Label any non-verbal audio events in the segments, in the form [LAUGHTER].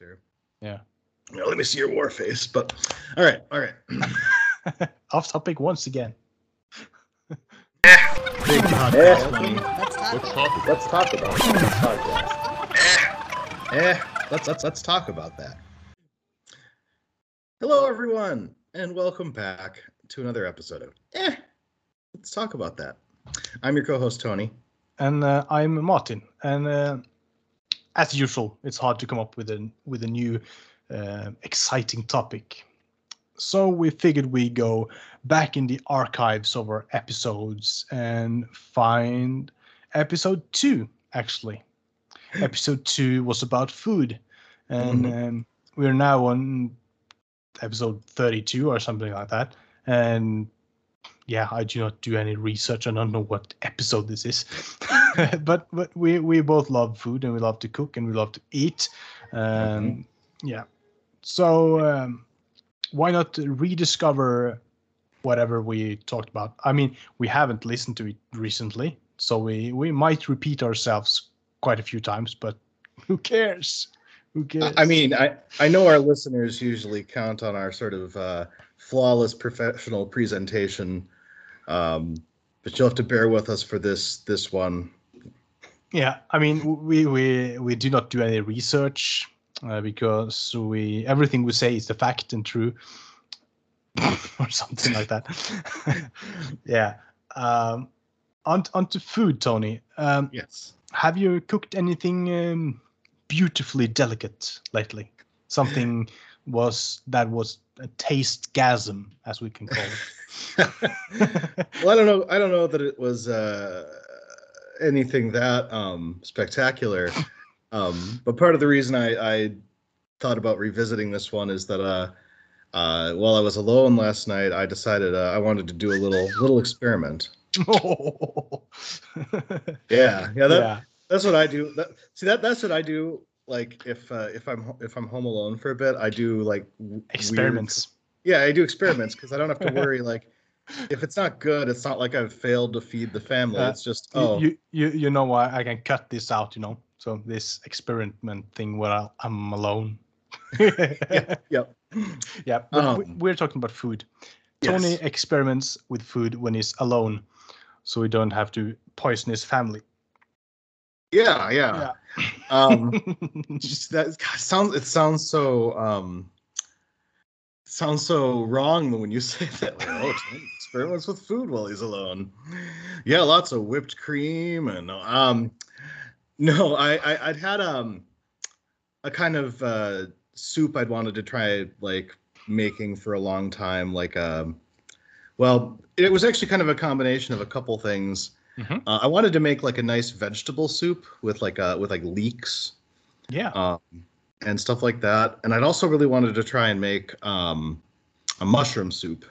here. Yeah. Now, let me see your war face. But all right, all right. [LAUGHS] Off topic once again. Big [LAUGHS] podcast money. Let's talk. Let's talk. Let's talk about it. Let's podcast. Eh, let's let's let's talk about that. Hello, everyone, and welcome back to another episode of Eh. Let's talk about that. I'm your co-host Tony. And uh, I'm Martin. And uh, as usual, it's hard to come up with a with a new uh, exciting topic. So we figured we go back in the archives of our episodes and find episode two. Actually, [GASPS] episode two was about food, and um, we're now on episode thirty-two or something like that. And yeah, I do not do any research. I don't know what episode this is, [LAUGHS] [LAUGHS] but but we we both love food and we love to cook and we love to eat. Um, Yeah, so um, why not rediscover whatever we talked about? I mean, we haven't listened to it recently, so we we might repeat ourselves quite a few times, but [LAUGHS] who cares? Who cares? I mean, I I know our listeners usually count on our sort of uh, flawless professional presentation, um, but you'll have to bear with us for this this one. Yeah, I mean, we we we do not do any research uh, because we everything we say is the fact and true, [LAUGHS] or something like that. [LAUGHS] yeah. Um, on onto food, Tony. Um, Yes. have you cooked anything um, beautifully delicate lately? Something was that was a taste gasm, as we can call it. [LAUGHS] well, I don't know. I don't know that it was uh, anything that um, spectacular. Um, but part of the reason I, I thought about revisiting this one is that uh, uh, while I was alone last night, I decided uh, I wanted to do a little little experiment. [LAUGHS] Yeah, yeah, that, yeah. that's what I do. That, see, that that's what I do. Like if uh, if I'm if I'm home alone for a bit, I do like w- weird- Experiments. yeah, I do experiments because I don't have to [LAUGHS] worry. Like if it's not good, it's not like I've failed to feed the family. Uh, it's just oh You, you you know why I can cut this out, you know. So this experiment thing where I- I'm alone. [LAUGHS] [LAUGHS] yeah, yep. yeah. Um, we're talking about food. Tony Yes. experiments with food when he's alone, so he don't have to poison his family. Yeah, yeah. [LAUGHS] Um, just that God, sounds. It sounds so. Um, sounds so wrong when you say that. Like, oh, Tony experiments with food while he's alone. Yeah, lots of whipped cream and um. No, I, I I'd had um a kind of uh, soup I'd wanted to try like making for a long time. Like um, well, it was actually kind of a combination of a couple things. Mhm. Uh, I wanted to make like a nice vegetable soup with like uh with like leeks yeah. um, and stuff like that. And I'd also really wanted to try and make um, a mushroom soup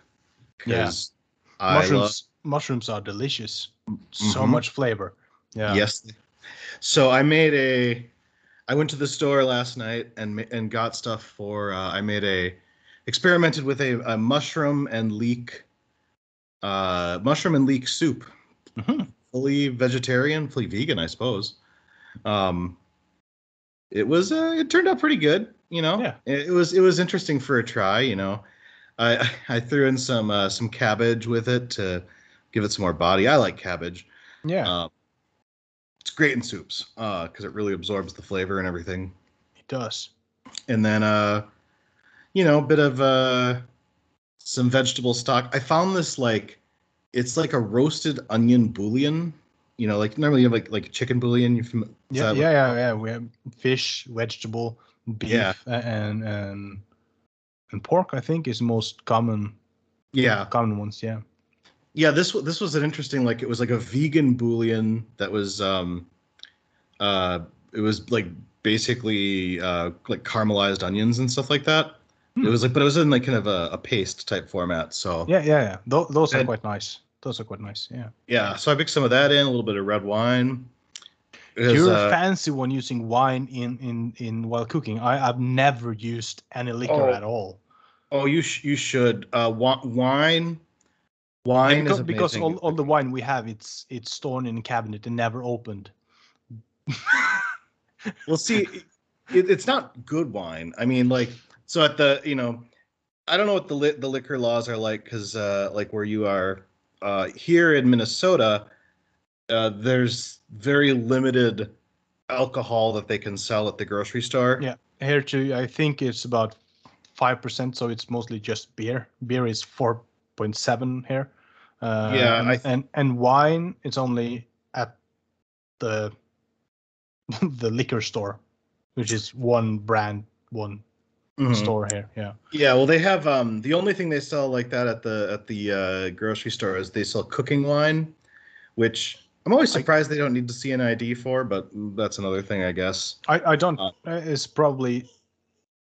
because mushrooms love mushrooms are delicious. So Mhm. much flavor. Yeah. yes. So I made a. I went to the store last night and and got stuff for. Uh, I made a experimented with a, a mushroom and leek. Uh, mushroom and leek soup, Mhm. fully vegetarian, fully vegan, I suppose. Um, it was. Uh, it turned out pretty good. You know. Yeah. It, it was. It was interesting for a try. You know. I I threw in some uh, some cabbage with it to give it some more body. I like cabbage. Yeah. Um, it's great in soups because it really absorbs the flavor and everything. it does. And then, uh, you know, a bit of uh, some vegetable stock. I found this like it's like a roasted onion bouillon. You know, like normally you have like like chicken bouillon. You is Yeah, yeah, yeah, yeah. We have fish, vegetable, beef, Yeah. and and and pork. I think is the most common yeah, common ones. Yeah. yeah. This this was an interesting like it was like a vegan bouillon that was um, uh, it was like basically uh like caramelized onions and stuff like that. Hmm. It was like, but it was in like kind of a, a paste type format. So Yeah, yeah, yeah. Tho- those are And- quite nice. Those are quite nice. Yeah. yeah, so I mixed some of that in, a little bit of red wine. Because, You're uh, a fancy one using wine in in in while cooking. I I've never used any liquor Oh, at all. oh, you sh- you should. Uh, wa- wine, wine because, is because all, all the wine we have, it's it's stored in a cabinet and never opened. [LAUGHS] Well, see, it, it's not good wine. I mean, like, so at the, you know, I don't know what the li- the liquor laws are like because, uh, like, where you are uh, here in Minnesota, uh, there's very limited alcohol that they can sell at the grocery store. Yeah. Here too, I think it's about five percent, so it's mostly just beer. Beer is four point seven here. Uh, Yeah, and, th- and and wine it's only at the [LAUGHS] the liquor store, which is one brand, one Mhm. store here. Yeah. Yeah, well, they have um the only thing they sell like that at the at the uh, grocery store is they sell cooking wine, which I'm always I- surprised they don't need to see an ID for, but that's another thing, I guess. I I don't. Uh, Uh, it's probably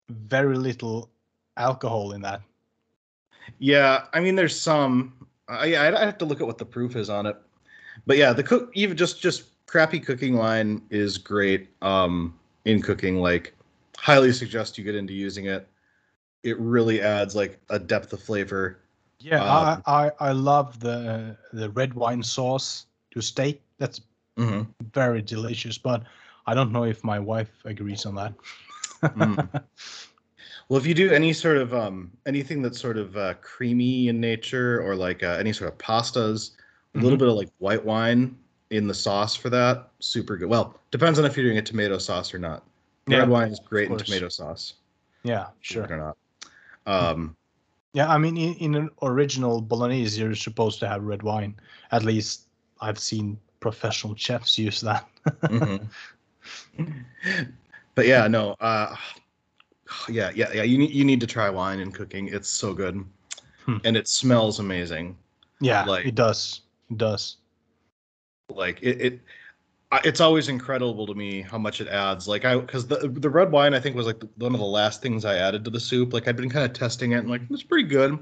very little alcohol in that. Yeah, I mean, there's some. I I I have to look at what the proof is on it, but yeah, the cook even just just crappy cooking wine is great. Um, in cooking, like, highly suggest you get into using it. It really adds like a depth of flavor. Yeah, Um, I, I I love the the red wine sauce to steak. That's Mhm. very delicious, but I don't know if my wife agrees on that. Mm. [LAUGHS] Well, if you do any sort of um anything that's sort of uh, creamy in nature, or like uh, any sort of pastas, a little Mhm. bit of like white wine in the sauce for that, super good. Well, depends on if you're doing a tomato sauce or not. Yeah, Red wine is great in tomato sauce. yeah, sure. or not. Um, Yeah, I mean, in, in an original bolognese, you're supposed to have red wine. At least I've seen professional chefs use that. mhm. [LAUGHS] But yeah, no. Uh, [SIGHS] yeah, yeah, yeah. You need you need to try wine in cooking. It's so good, Hmm. and it smells amazing. yeah, Like- it does. It does. like it, it it's always incredible to me how much it adds like i because the the red wine i think was like one of the last things i added to the soup like i'd been kind of testing it and like it's pretty good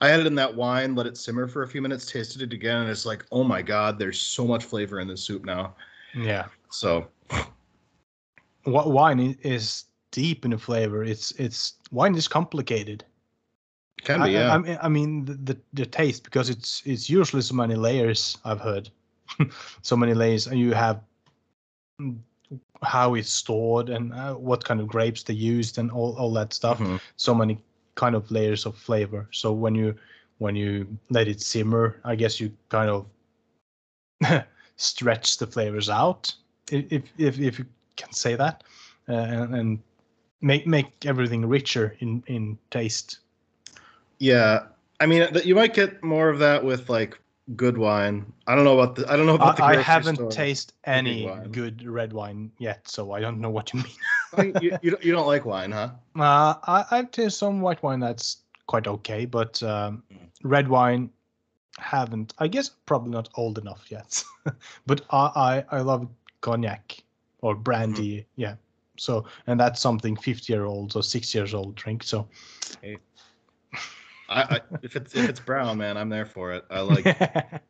i added in that wine let it simmer for a few minutes tasted it again and it's like oh my god there's so much flavor in this soup now Yeah, so Wi- wine is deep in the flavor. It's it's wine is complicated. can I, be yeah I, I mean, the, the the taste because it's it's usually so many layers. I've heard [LAUGHS] so many layers, and you have mm, how it's stored and uh, what kind of grapes they used and all, all that stuff. Mhm. So many kind of layers of flavor. So when you when you let it simmer, I guess you kind of [LAUGHS] stretch the flavors out, if if if you can say that, uh, and, and make make everything richer in in taste. yeah i mean you might get more of that with like good wine i don't know about the i don't know about the I, haven't tasted any good red wine yet, so I don't know what you mean. [LAUGHS] I think you, you, don't, you don't like wine huh Uh, I, I've tasted some white wine that's quite okay, but um, red wine haven't. I guess probably not old enough yet. [LAUGHS] but I, I I love cognac or brandy. Mm-hmm. Yeah. So and that's something fifty year olds or six years old drink. So I, I if it's if it's brown man i'm there for it i like [LAUGHS]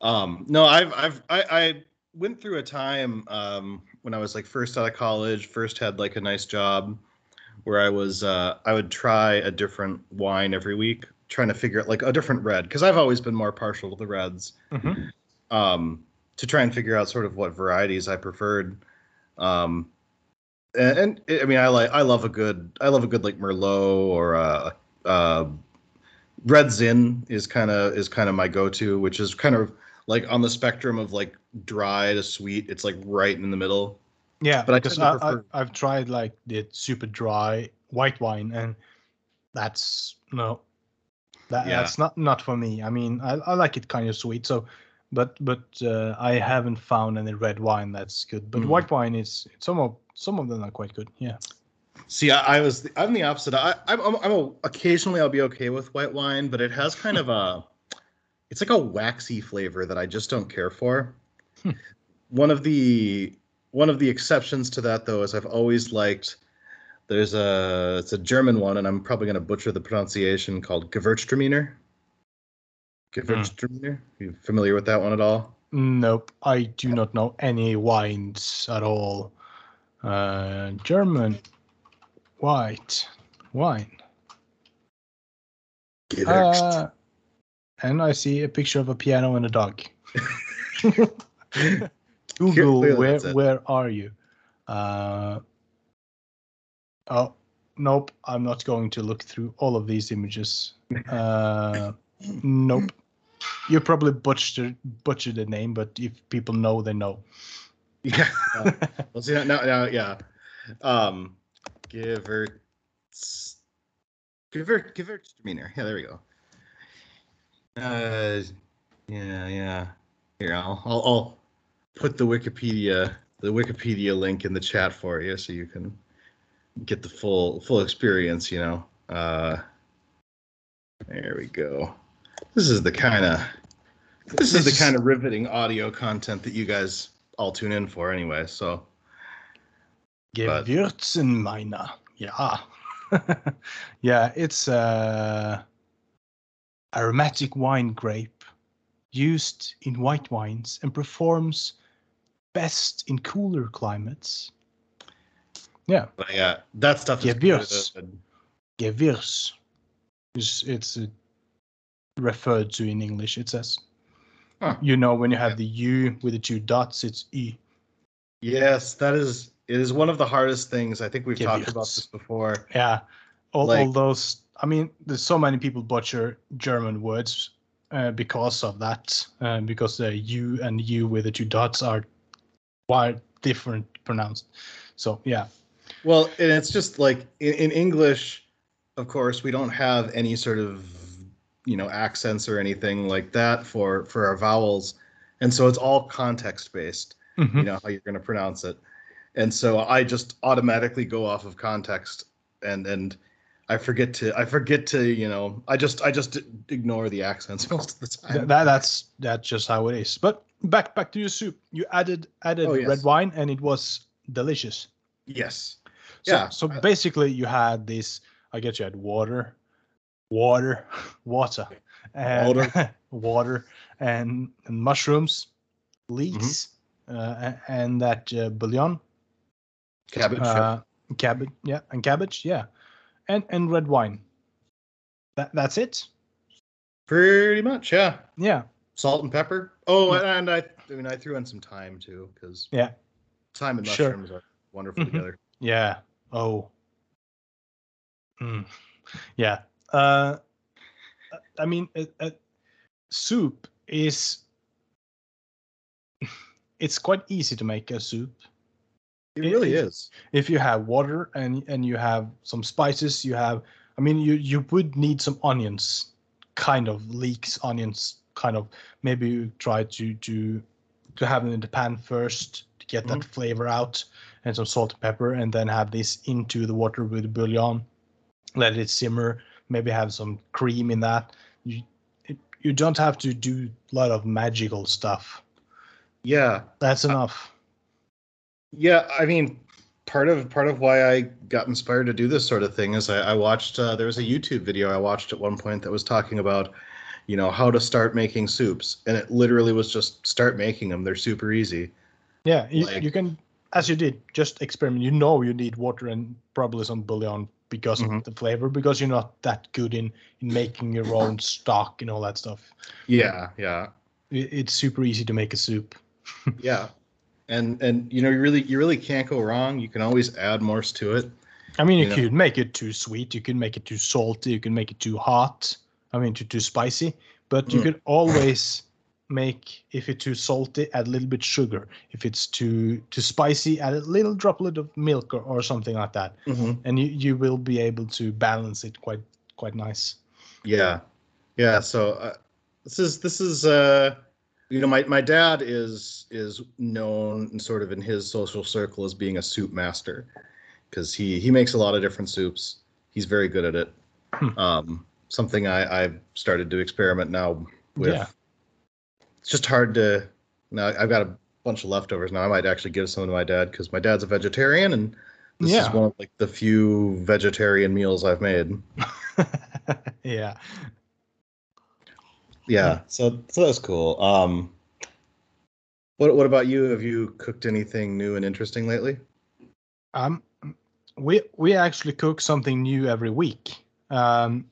Um, no, I've I've I, I went through a time um, when I was like first out of college, first had like a nice job, where I was uh, I would try a different wine every week, trying to figure out like a different red because I've always been more partial to the reds, Mhm. um, to try and figure out sort of what varieties I preferred. Um, and, and I mean, I like I love a good I love a good like Merlot or uh, uh, Red Zin is kind of is kind of my go-to, which is kind of like on the spectrum of like dry to sweet. It's like right in the middle. yeah, But I tend prefer... I, have tried like the super dry white wine, and that's no, that, Yeah. that's not not for me. I mean, I, I like it kind of sweet, so. But but uh, I haven't found any red wine that's good. But Mm. white wine is some of some of them are quite good. Yeah. See, I, I was I'm the opposite. I, I'm, I'm, I'm a, occasionally I'll be okay with white wine, but it has kind of a it's like a waxy flavor that I just don't care for. Hmm. One of the one of the exceptions to that though is I've always liked there's a it's a German one and I'm probably going to butcher the pronunciation called Gewürztraminer. Gewürztraminer. You familiar with that one at all? Nope, I do not know any wines at all. Uh, German white wine. Uh, and I see a picture of a piano and a dog. [LAUGHS] Google, Clearly where where are you? Uh, Oh, nope. I'm not going to look through all of these images. Uh, [LAUGHS] nope. You probably butchered butchered the name, but if people know, they know. Yeah. Uh, [LAUGHS] well, see now, now, yeah. Um, Givert, Givert, Gewürztraminer. Yeah, there we go. Uh, yeah, yeah. Here, I'll, I'll, I'll put the Wikipedia, the Wikipedia link in the chat for you, so you can get the full, full experience. You know. Uh, there we go. This is the kind of, this is the kind of riveting audio content that you guys all tune in for anyway. So Gewürzenminer. Yeah. [LAUGHS] yeah, it's uh, aromatic wine grape used in white wines and performs best in cooler climates. Yeah, but yeah, that stuff is Gewürz. good. Gewürz. It's, it's uh, referred to in English. It says, Huh. you know, when you have the U with the two dots, it's E. Yes, that is it is one of the hardest things. I think we've talked about this before. Yeah, all, all those. I mean, there's so many people butcher German words uh, because of that, uh, because the U and U with the two dots are quite different pronounced. So yeah, Well, and it's just like in, in English, of course, we don't have any sort of you know accents or anything like that for for our vowels, and so it's all context based. Mhm. you know how you're going to pronounce it and so i just automatically go off of context and and i forget to i forget to you know i just i just ignore the accents [LAUGHS] most of the time that, that's that's just how it is. But back back to your soup. You added added Oh, yes. red wine, and it was delicious. yes So, Yeah, So I- basically, you had this. I guess you had water, water, [LAUGHS] water, and Water. [LAUGHS] water, and, and mushrooms, leeks, Mm-hmm. uh, and that uh, bouillon, cabbage uh, cabbage, yeah, and cabbage, yeah, and and red wine. That that's it. pretty much yeah Yeah, salt and pepper oh Yeah. and i i mean i threw in some thyme too because Yeah. thyme and Sure. mushrooms are wonderful Mhm. together yeah. Oh. Mm. Yeah. Uh, I mean, uh, uh, soup is. [LAUGHS] It's quite easy to make a soup it It- really is. if you have water and and you have some spices. You have. I mean, you you would need some onions, kind of leeks, onions, kind of. Maybe you try to to to have them in the pan first to get that mm-hmm. flavor out, and some salt and pepper, and then have this into the water with the bouillon. Let it simmer. Maybe have some cream in that. You it, you don't have to do a lot of magical stuff. yeah That's uh, enough. Yeah, I mean, part of part of why I got inspired to do this sort of thing is I, I watched uh, there was a YouTube video I watched at one point that was talking about, you know, how to start making soups, and it literally was just start making them. They're super easy. Yeah, you, Like- you can, as you did, just experiment. You know you need water and probably some bouillon because Mhm. of the flavor, because you're not that good in, in making your own [COUGHS] stock and all that stuff. Yeah, yeah, It, it's super easy to make a soup. yeah. And and you know you really you really can't go wrong. You can always add more to it. I mean, you, You know. could make it too sweet, you can make it too salty, you can make it too hot. I mean, too too spicy. But you Mm. could always make if it's too salty, add a little bit sugar. If it's too too spicy, add a little droplet of milk or, or something like that, and you you will be able to balance it quite quite nice. Yeah, yeah. So uh, this is this is uh, you know my my dad is is known sort of in his social circle as being a soup master because he he makes a lot of different soups. He's very good at it. Hmm. Um, something I I've started to experiment now with. Yeah. It's just hard to. Now I've got a bunch of leftovers now. I might actually give some to my dad because my dad's a vegetarian and. This Yeah. is one of like the few vegetarian meals I've made. [LAUGHS] yeah. Yeah so so that's cool um what what about you have you cooked anything new and interesting lately Um, we we actually cook something new every week. Um,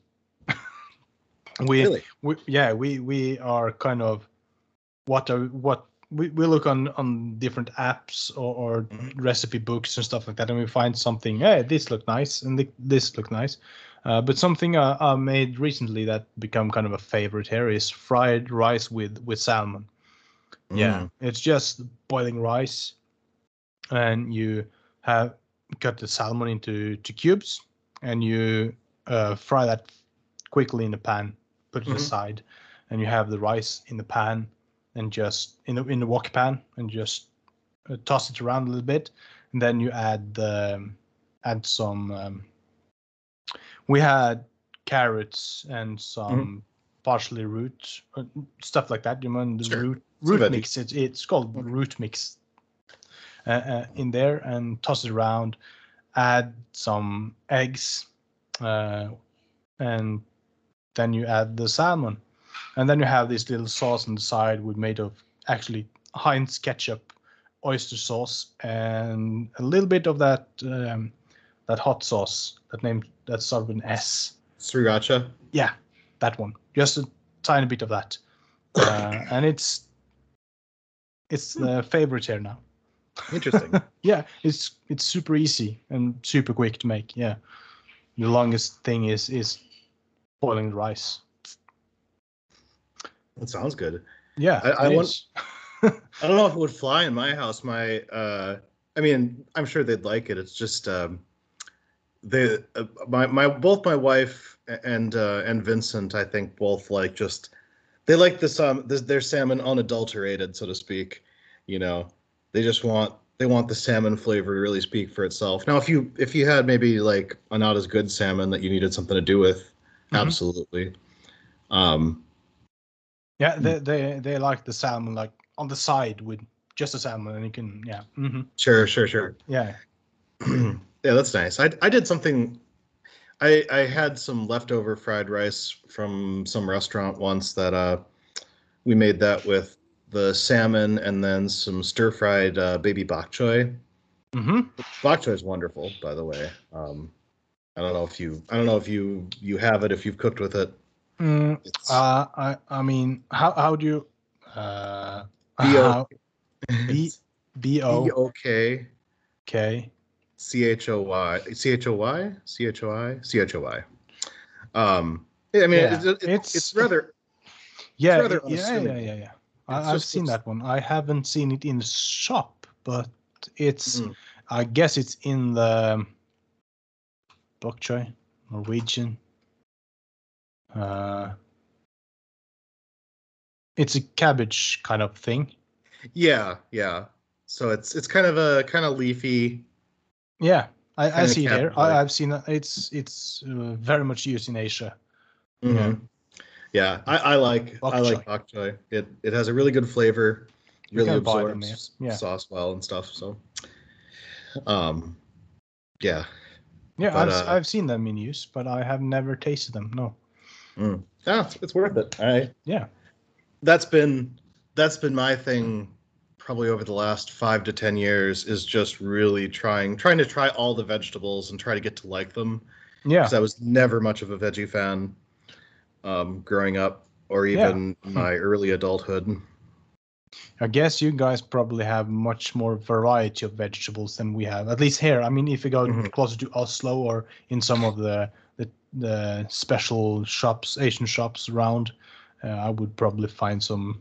[LAUGHS] we, we yeah we we are kind of what are what we, we look on on different apps or, or Mhm. recipe books and stuff like that, and we find something. Hey, this look nice, and thi- this look nice. Uh, but something uh, I made recently that become kind of a favorite here is fried rice with with salmon. Yeah, Mm. it's just boiling rice, and you have cut the salmon into to cubes, and you uh, fry that quickly in the pan. Put it Mhm. aside, and you have the rice in the pan, and just in the in the wok pan, and just uh, toss it around a little bit, and then you add the add some. Um, we had carrots and some parsley root uh, stuff like that. You mean the Sure. root root mix? It's it's called Mhm. root mix. Uh, uh, in there and toss it around. Add some eggs, uh, and then you add the salmon, and then you have this little sauce on the side with made of actually Heinz ketchup, oyster sauce, and a little bit of that um, that hot sauce that name that starts with an S. Sriracha. Yeah, that one. Just a tiny bit of that, uh, [LAUGHS] and it's it's the favorite here now. Interesting. [LAUGHS] Yeah, it's it's super easy and super quick to make. Yeah, the longest thing is is boiling the rice. that sounds good. Yeah, I- I want- [LAUGHS] I don't know if it would fly in my house. My, uh, I mean, I'm sure they'd like it. It's just, um, they, uh, my, my, both my wife and uh, and Vincent, I think, both like just, they like this, um, this, their salmon unadulterated, so to speak. You know, they just want, they want the salmon flavor to really speak for itself. Now, if you, if you had maybe like a not as good salmon that you needed something to do with, Mhm. absolutely. Um, Yeah, they they they like the salmon like on the side with just a salmon, and you can yeah, hmm sure, sure, sure. yeah. [CLEARS THROAT] yeah, that's nice. I I did something. I I had some leftover fried rice from some restaurant once that uh we made that with the salmon and then some stir fried uh, baby bok choy. hmm Bok choy is wonderful, by the way. Um, I don't know if you I don't know if you you have it if you've cooked with it. Mm, uh, I I mean, how how do you uh B O [LAUGHS] B O K K C H O Y C H O Y C H O I C H O Y. Um, I mean, Yeah, it's, it's, it's- it's rather Yeah, rather yeah, yeah, yeah, yeah. I, I've just seen that one. I haven't seen it in the shop, but it's. Mm. I guess it's in the bok choy, Norwegian. Uh, it's a cabbage kind of thing. Yeah, yeah. So it's it's kind of a kind of leafy. Yeah, I, I see it here. I, I've seen it. It's it's uh, very much used in Asia. Mhm. Yeah, I, I like Bok I like bok choy. It it has a really good flavor. You Really buy them, absorbs yeah. Yeah. sauce well and stuff. So, um, yeah. Yeah, But, I've uh, I've seen them in use, but I have never tasted them. No. Mm. Yeah, it's, it's worth it. I Yeah. that's been that's been my thing probably over the last five to ten years is just really trying trying to try all the vegetables and try to get to like them Yeah. because I was never much of a veggie fan um, growing up or Yeah. even [LAUGHS] my early adulthood. I guess you guys probably have much more variety of vegetables than we have. At least here. I mean, if you go Mhm. closer to Oslo or in some of the the, the special shops, Asian shops around, uh, I would probably find some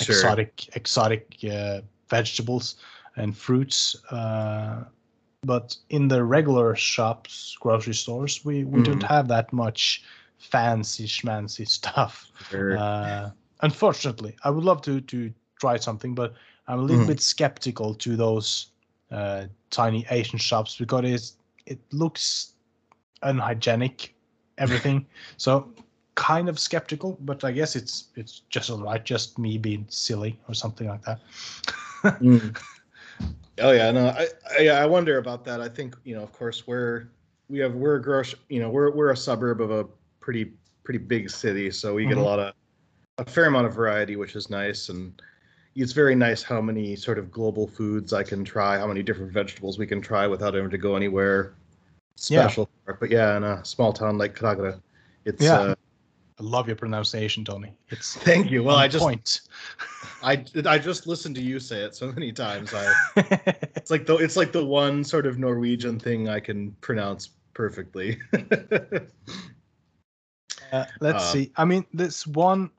Sure. exotic exotic uh, vegetables and fruits. Uh, but in the regular shops, grocery stores, we, we don't Mhm. have that much fancy schmancy stuff. Sure. Uh, unfortunately, I would love to to try something, but I'm a little Mhm. bit skeptical to those uh, tiny Asian shops because it's, it looks unhygienic, everything. [LAUGHS] so kind of skeptical, but I guess it's it's just alright, just me being silly or something like that. [LAUGHS] Mm. Oh yeah, no, I, I I wonder about that. I think you know, of course, we're we have we're a gross, you know, we're we're a suburb of a pretty pretty big city, so we get a Mhm. lot of a fair amount of variety, which is nice, and it's very nice how many sort of global foods I can try, how many different vegetables we can try without having to go anywhere special. for it. But yeah, in a small town like Kragerø, it's Yeah. uh, I love your pronunciation, Tony. It's [LAUGHS] Thank you. Well, I just point. I I just listened to you say it so many times. I it's like the it's like the one sort of Norwegian thing I can pronounce perfectly. [LAUGHS] Uh, let's Uh, see. I mean, this one,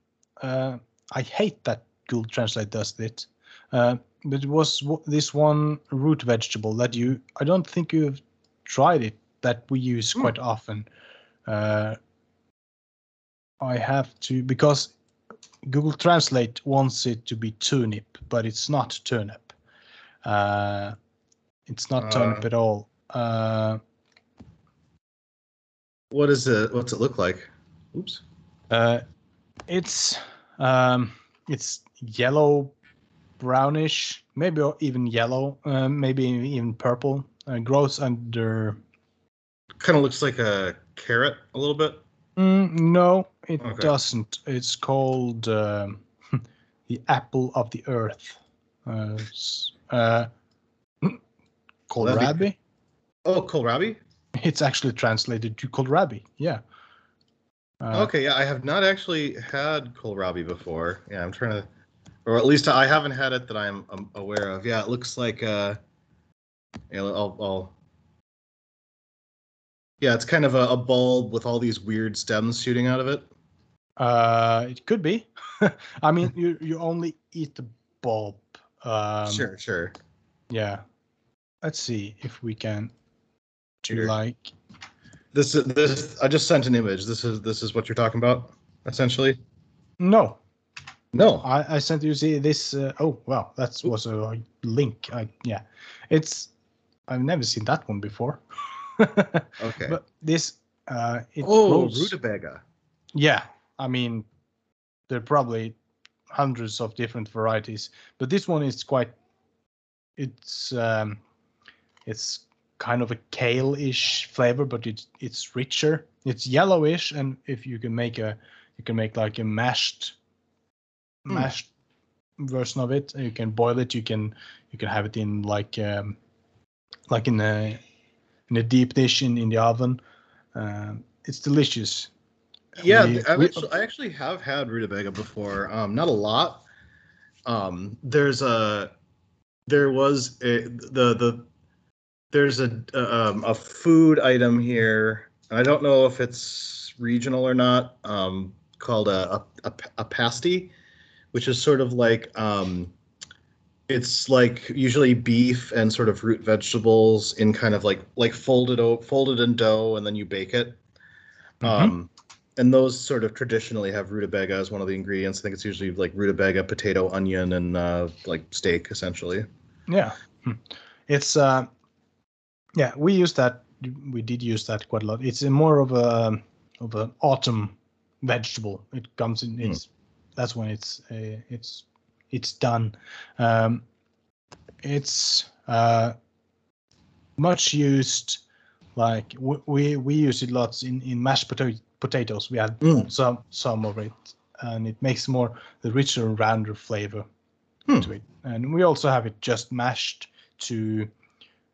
uh, I hate that Google Translate does it. Uh, but it was this one root vegetable that you, I don't think you've tried it, that we use Hmm. quite often. I have to, because Google Translate wants it to be turnip, but it's not turnip. Uh, it's not turnip Uh. at all. Uh, what is it? What's it look like? Oops. Uh, it's um, it's yellow, brownish, maybe even yellow, uh, maybe even purple. Uh, grows under. Kind of looks like a carrot a little bit. Mm, no, it Okay. doesn't. It's called um, [LAUGHS] the apple of the earth. Uh, uh, [CLEARS THROAT] kohlrabi. Oh, kohlrabi. [LAUGHS] It's actually translated to kohlrabi. Yeah. Uh, okay, yeah, I have not actually had kohlrabi before. Yeah, I'm trying to, or at least I haven't had it that I'm, um aware of. Yeah, it looks like uh, yeah, I'll, I'll yeah, it's kind of a, a bulb with all these weird stems shooting out of it. Uh, it could be. [LAUGHS] I mean, you you only eat the bulb. Um, sure, sure. Yeah. Let's see if we can do like. This is this. I just sent an image. This is this is what you're talking about, essentially. No, No. I, I sent you see this. Uh, oh wow, that was a link. I, yeah, it's. I've never seen that one before. [LAUGHS] [LAUGHS] Okay. But this, uh, it oh, grows. rutabaga. Yeah, I mean, there are probably hundreds of different varieties, but this one is quite. It's um, it's kind of a kale-ish flavor, but it's it's richer. It's yellowish, and if you can make a, you can make like a mashed, Hmm. mashed version of it. You can boil it. You can you can have it in like um, like in a in a deep dish in in the oven. Um, it's delicious. Yeah, We- we- actually, I actually have had rutabaga before. Um, not a lot. Um, there's a there was a, the the there's a um, a food item here, and I don't know if it's regional or not. Um, called a a, a, a pasty, which is sort of like um, it's like usually beef and sort of root vegetables in kind of like like folded o- folded in dough, and then you bake it. Mhm. Um, and those sort of traditionally have rutabaga as one of the ingredients. I think it's usually like rutabaga, potato, onion, and uh, like steak, essentially. Yeah, Hmm. it's uh, yeah. We use that. We did use that quite a lot. It's more of a of an autumn vegetable. It comes in. It's that's when it's uh, it's it's done. Um, it's uh, much used. Like we we use it lots in in mashed potato potatoes. We add Mm. some some of it, and it makes more the richer, rounder flavor Hmm. to it. And we also have it just mashed to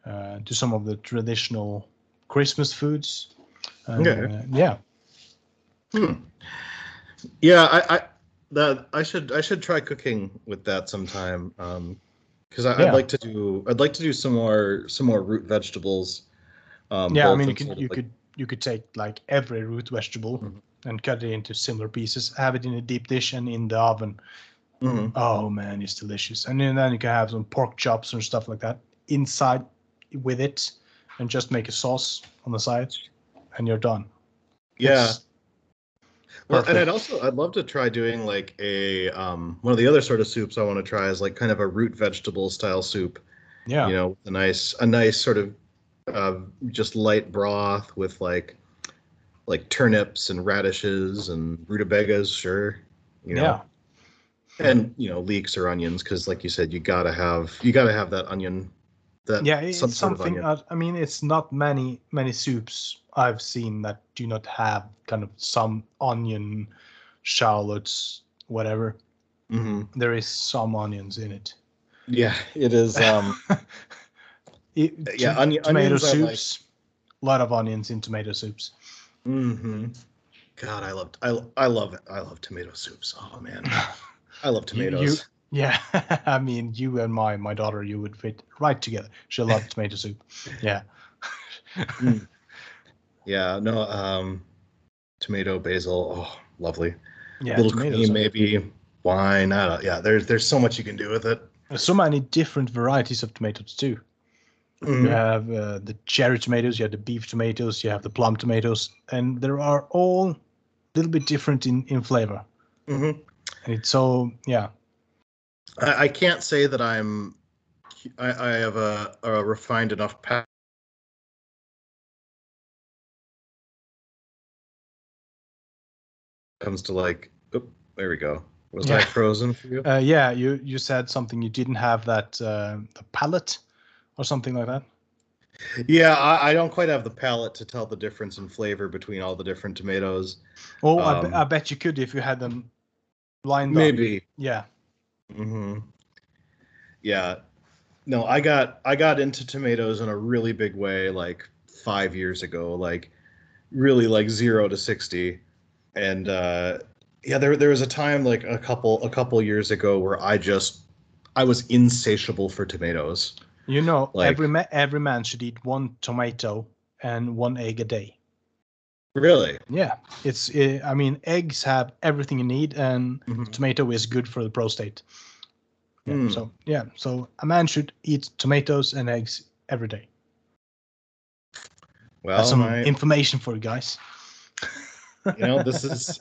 uh, to some of the traditional Christmas foods. And, Okay. uh, yeah. Hmm. Yeah, I, I that I should I should try cooking with that sometime. Um, because Yeah. I'd like to do I'd like to do some more some more root vegetables. Um, yeah, I mean, you could sort of you like- could you could take like every root vegetable Mhm. and cut it into similar pieces, have it in a deep dish and in the oven. Mhm. Oh man, it's delicious. And then, then you can have some pork chops and stuff like that inside with it, and just make a sauce on the side, and you're done. Yeah. It's Well, and I'd also I'd love to try doing like a um one of the other sort of soups I want to try is like kind of a root vegetable style soup. yeah. You know, with a nice a nice sort of uh, just light broth with like like turnips and radishes and rutabagas, sure. You know, yeah. and you know leeks or onions because like you said, you gotta have you gotta have that onion. That yeah it's some sort of something onion. uh, i mean it's not many many soups i've seen that do not have kind of some onion shallots whatever hmm there is some onions in it Yeah, it is. Um, [LAUGHS] It- yeah, to- onion- tomato like- soups a lot of onions in tomato soups hmm God, I love I I love it. I love tomato soups. Oh man, [LAUGHS] I love tomatoes. [LAUGHS] Yeah, I mean, you and my my daughter, you would fit right together. She loved tomato soup. Yeah. Mm. Yeah, no, um, tomato, basil, oh, lovely. Yeah, little cream, maybe wine. I don't, yeah, there's there's so much you can do with it. There's so many different varieties of tomatoes too. You Mhm. have uh, the cherry tomatoes, you have the beef tomatoes, you have the plum tomatoes, and there are all a little bit different in in flavor. Mhm. And it's so yeah, I, I can't say that I'm. I, I have a, a refined enough palate. Comes to like, oop, there we go. Was I Yeah. frozen for you? uh, yeah. You you said something you didn't have that uh, the palate or something like that. Yeah, I, I don't quite have the palate to tell the difference in flavor between all the different tomatoes. Oh, I, be- Um, I bet you could if you had them lined up. Maybe. Yeah. hmm Yeah. No, I got I got into tomatoes in a really big way like five years ago, like really like zero to sixty. And uh yeah, there there was a time like a couple a couple years ago where I just I was insatiable for tomatoes. You know, Like- every ma- every man should eat one tomato and one egg a day. Really? Yeah, it's. Uh, I mean, eggs have everything you need, and Mhm. tomato is good for the prostate. Yeah, Mm. So yeah, so a man should eat tomatoes and eggs every day. Well, That's some my, information for you guys. You know, this is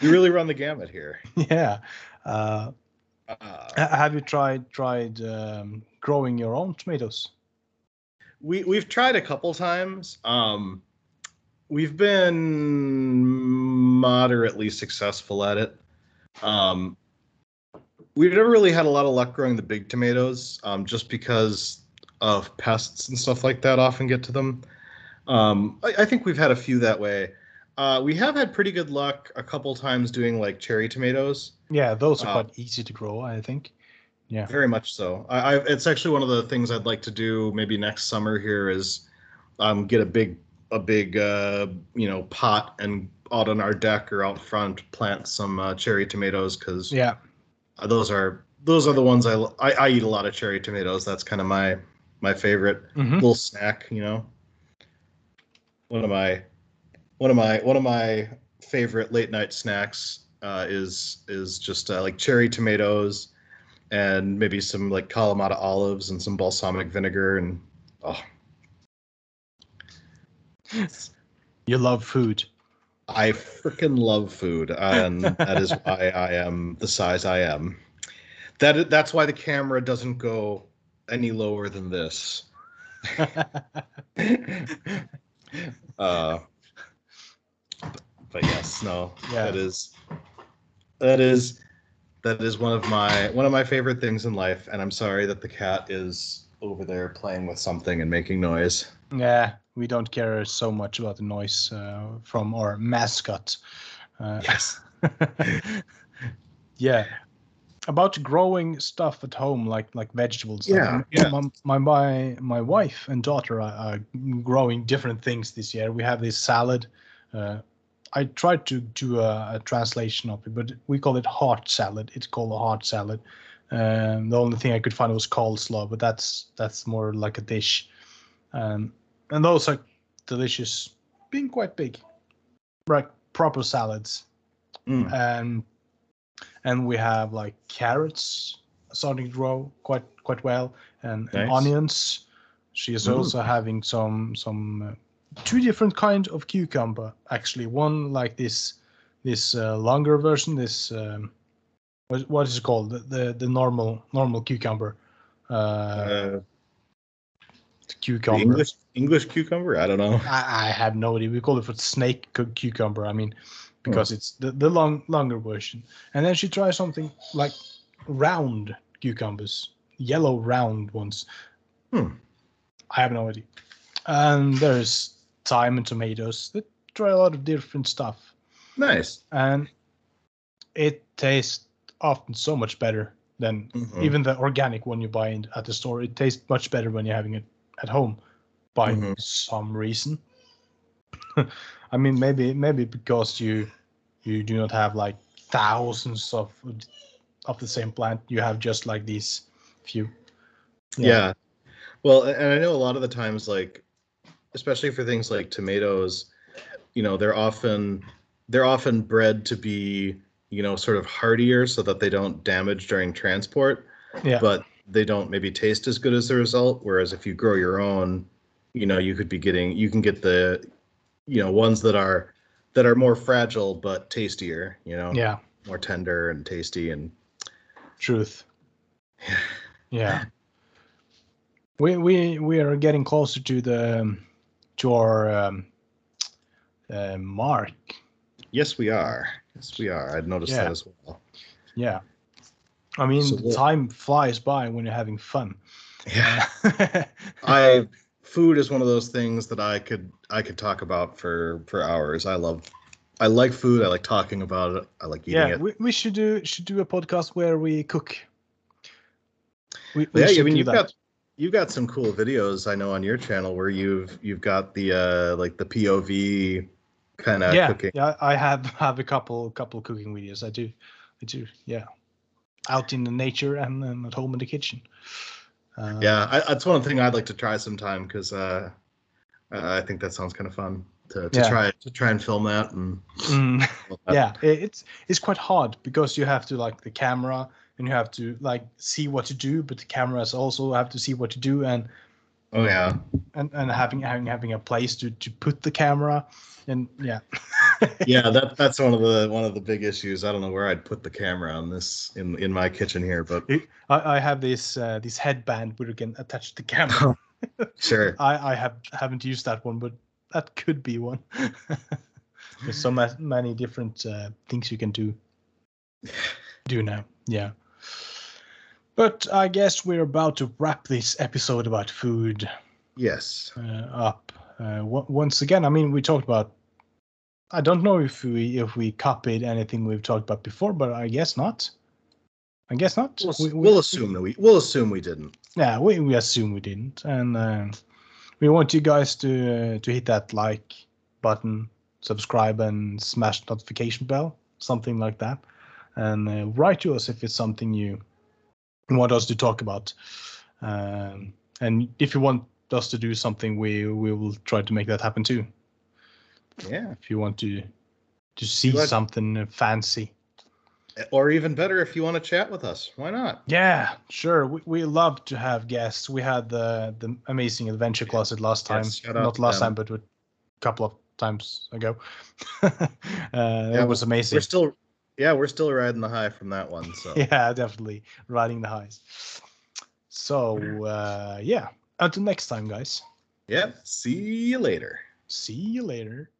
you really run the gamut here. [LAUGHS] yeah. Uh, Uh, have you tried tried um, growing your own tomatoes? we we've tried a couple times. Um, we've been moderately successful at it. Um, we've never really had a lot of luck growing the big tomatoes, um, just because of pests and stuff like that often get to them. Um, I, I think we've had a few that way. Uh, we have had pretty good luck a couple times doing like cherry tomatoes. Yeah, those are Uh, quite easy to grow, I think. Yeah. Very much so. I, I it's actually one of the things I'd like to do maybe next summer here is um, get a big a big uh, you know pot and out on our deck or out front plant some uh, cherry tomatoes because Yeah. those are those are the ones I, I I eat a lot of cherry tomatoes. That's kind of my my favorite Mhm. little snack. You know, one of my one of my one of my favorite late night snacks uh, is is just uh, like cherry tomatoes and maybe some like Kalamata olives and some balsamic vinegar and oh [LAUGHS] You love food. I freaking love food and [LAUGHS] that is why I am the size I am. That that's why the camera doesn't go any lower than this. [LAUGHS] uh but yes, no. Yeah. That is that is that is one of my one of my favorite things in life and I'm sorry that the cat is over there playing with something and making noise. Yeah, we don't care so much about the noise uh, from our mascot. Uh, Yes. [LAUGHS] yeah. About growing stuff at home, like like vegetables. Yeah, m- yeah. My, my my my wife and daughter are, are growing different things this year. We have this salad. Uh, I tried to do a, a translation of it, but we call it heart salad. It's called a heart salad. Um, the only thing I could find was coleslaw, but that's that's more like a dish. Um, and those are delicious, being quite big, like proper salads. Mm. And and we have like carrots starting to grow quite quite well, and, and onions. She is Mm. also having some some uh, two different kind of cucumber actually. One like this this uh, longer version. This um, what what is it called? The the, the normal normal cucumber. Uh, Uh, the cucumber. English English cucumber? I don't know. I, I have no idea. We call it for snake cu- cucumber. I mean, because it's the, the long longer version. And then she tries something like round cucumbers, yellow round ones. Hmm. I have no idea. And there's thyme and tomatoes. They try a lot of different stuff, Nice. and it tastes often so much better than Mhm. even the organic one you buy in, at the store. It tastes much better when you're having it at home, by Mhm. some reason. [LAUGHS] I mean, maybe maybe because you you do not have like thousands of of the same plant. You have just like these few. Yeah. Well, and I know a lot of the times, like, especially for things like tomatoes, you know, they're often they're often bred to be, you know, sort of hardier so that they don't damage during transport, Yeah. but they don't maybe taste as good as the result. Whereas if you grow your own, you know, you could be getting you can get the, you know, ones that are that are more fragile but tastier, you know, yeah. more tender and tasty and Truth. [SIGHS] Yeah. We we we are getting closer to the um, um, to our um, uh, mark. yes, we are. Yes, we are. I'd noticed Yeah. that as well. Yeah. I mean, So what- time flies by when you're having fun. Yeah. Uh, [LAUGHS] I food is one of those things that I could I could talk about for for hours. I love I like food. I like talking about it. I like eating yeah, it. we, we should do should do a podcast where we cook. We, we yeah, I mean you've that. got you've got some cool videos I know on your channel where you've you've got the uh like the POV kind of yeah, cooking. yeah. I have [LAUGHS] have a couple couple cooking videos. I do, I do. Yeah, out in the nature and then at home in the kitchen. Uh, Yeah, I, that's one thing I'd like to try sometime because uh, I I think that sounds kind of fun to, to Yeah. try to try and film that and mm, [LAUGHS] that. yeah. It's it's quite hard because you have to like the camera and you have to like see what to do, but the cameras also have to see what to do and Oh yeah. and, and having having having a place to to put the camera and yeah. [LAUGHS] yeah that that's one of the one of the big issues i don't know where i'd put the camera on this in in my kitchen here but I, I have this uh, this headband where you can attach the camera. [LAUGHS] [LAUGHS] sure I, I have haven't used that one, but that could be one. There's so ma- many different uh, things you can do do now. Yeah. But I guess we're about to wrap this episode about food yes uh, up. Uh, w- once again, I mean, we talked about. I don't know if we if we copied anything we've talked about before, but I guess not. I guess not. we'll, We- we- we'll assume that we we'll assume we didn't yeah, we, we assume we didn't, and uh, we want you guys to uh, to hit that like button, subscribe, and smash notification bell, something like that, and uh, write to us if it's something you want us to talk about. Um, and if you want us to do something, we we will try to make that happen too. yeah If you want to to see like- something fancy. or even better if you want to chat with us why not Yeah, sure. We, we love to have guests. We had the the amazing adventure closet last time. Yes, Not last them. time, but a couple of times ago. [LAUGHS] uh, it was amazing. we're still yeah we're still riding the high from that one so [LAUGHS] yeah, definitely riding the highs. So uh, yeah, until next time, guys. yeah see you later See you later.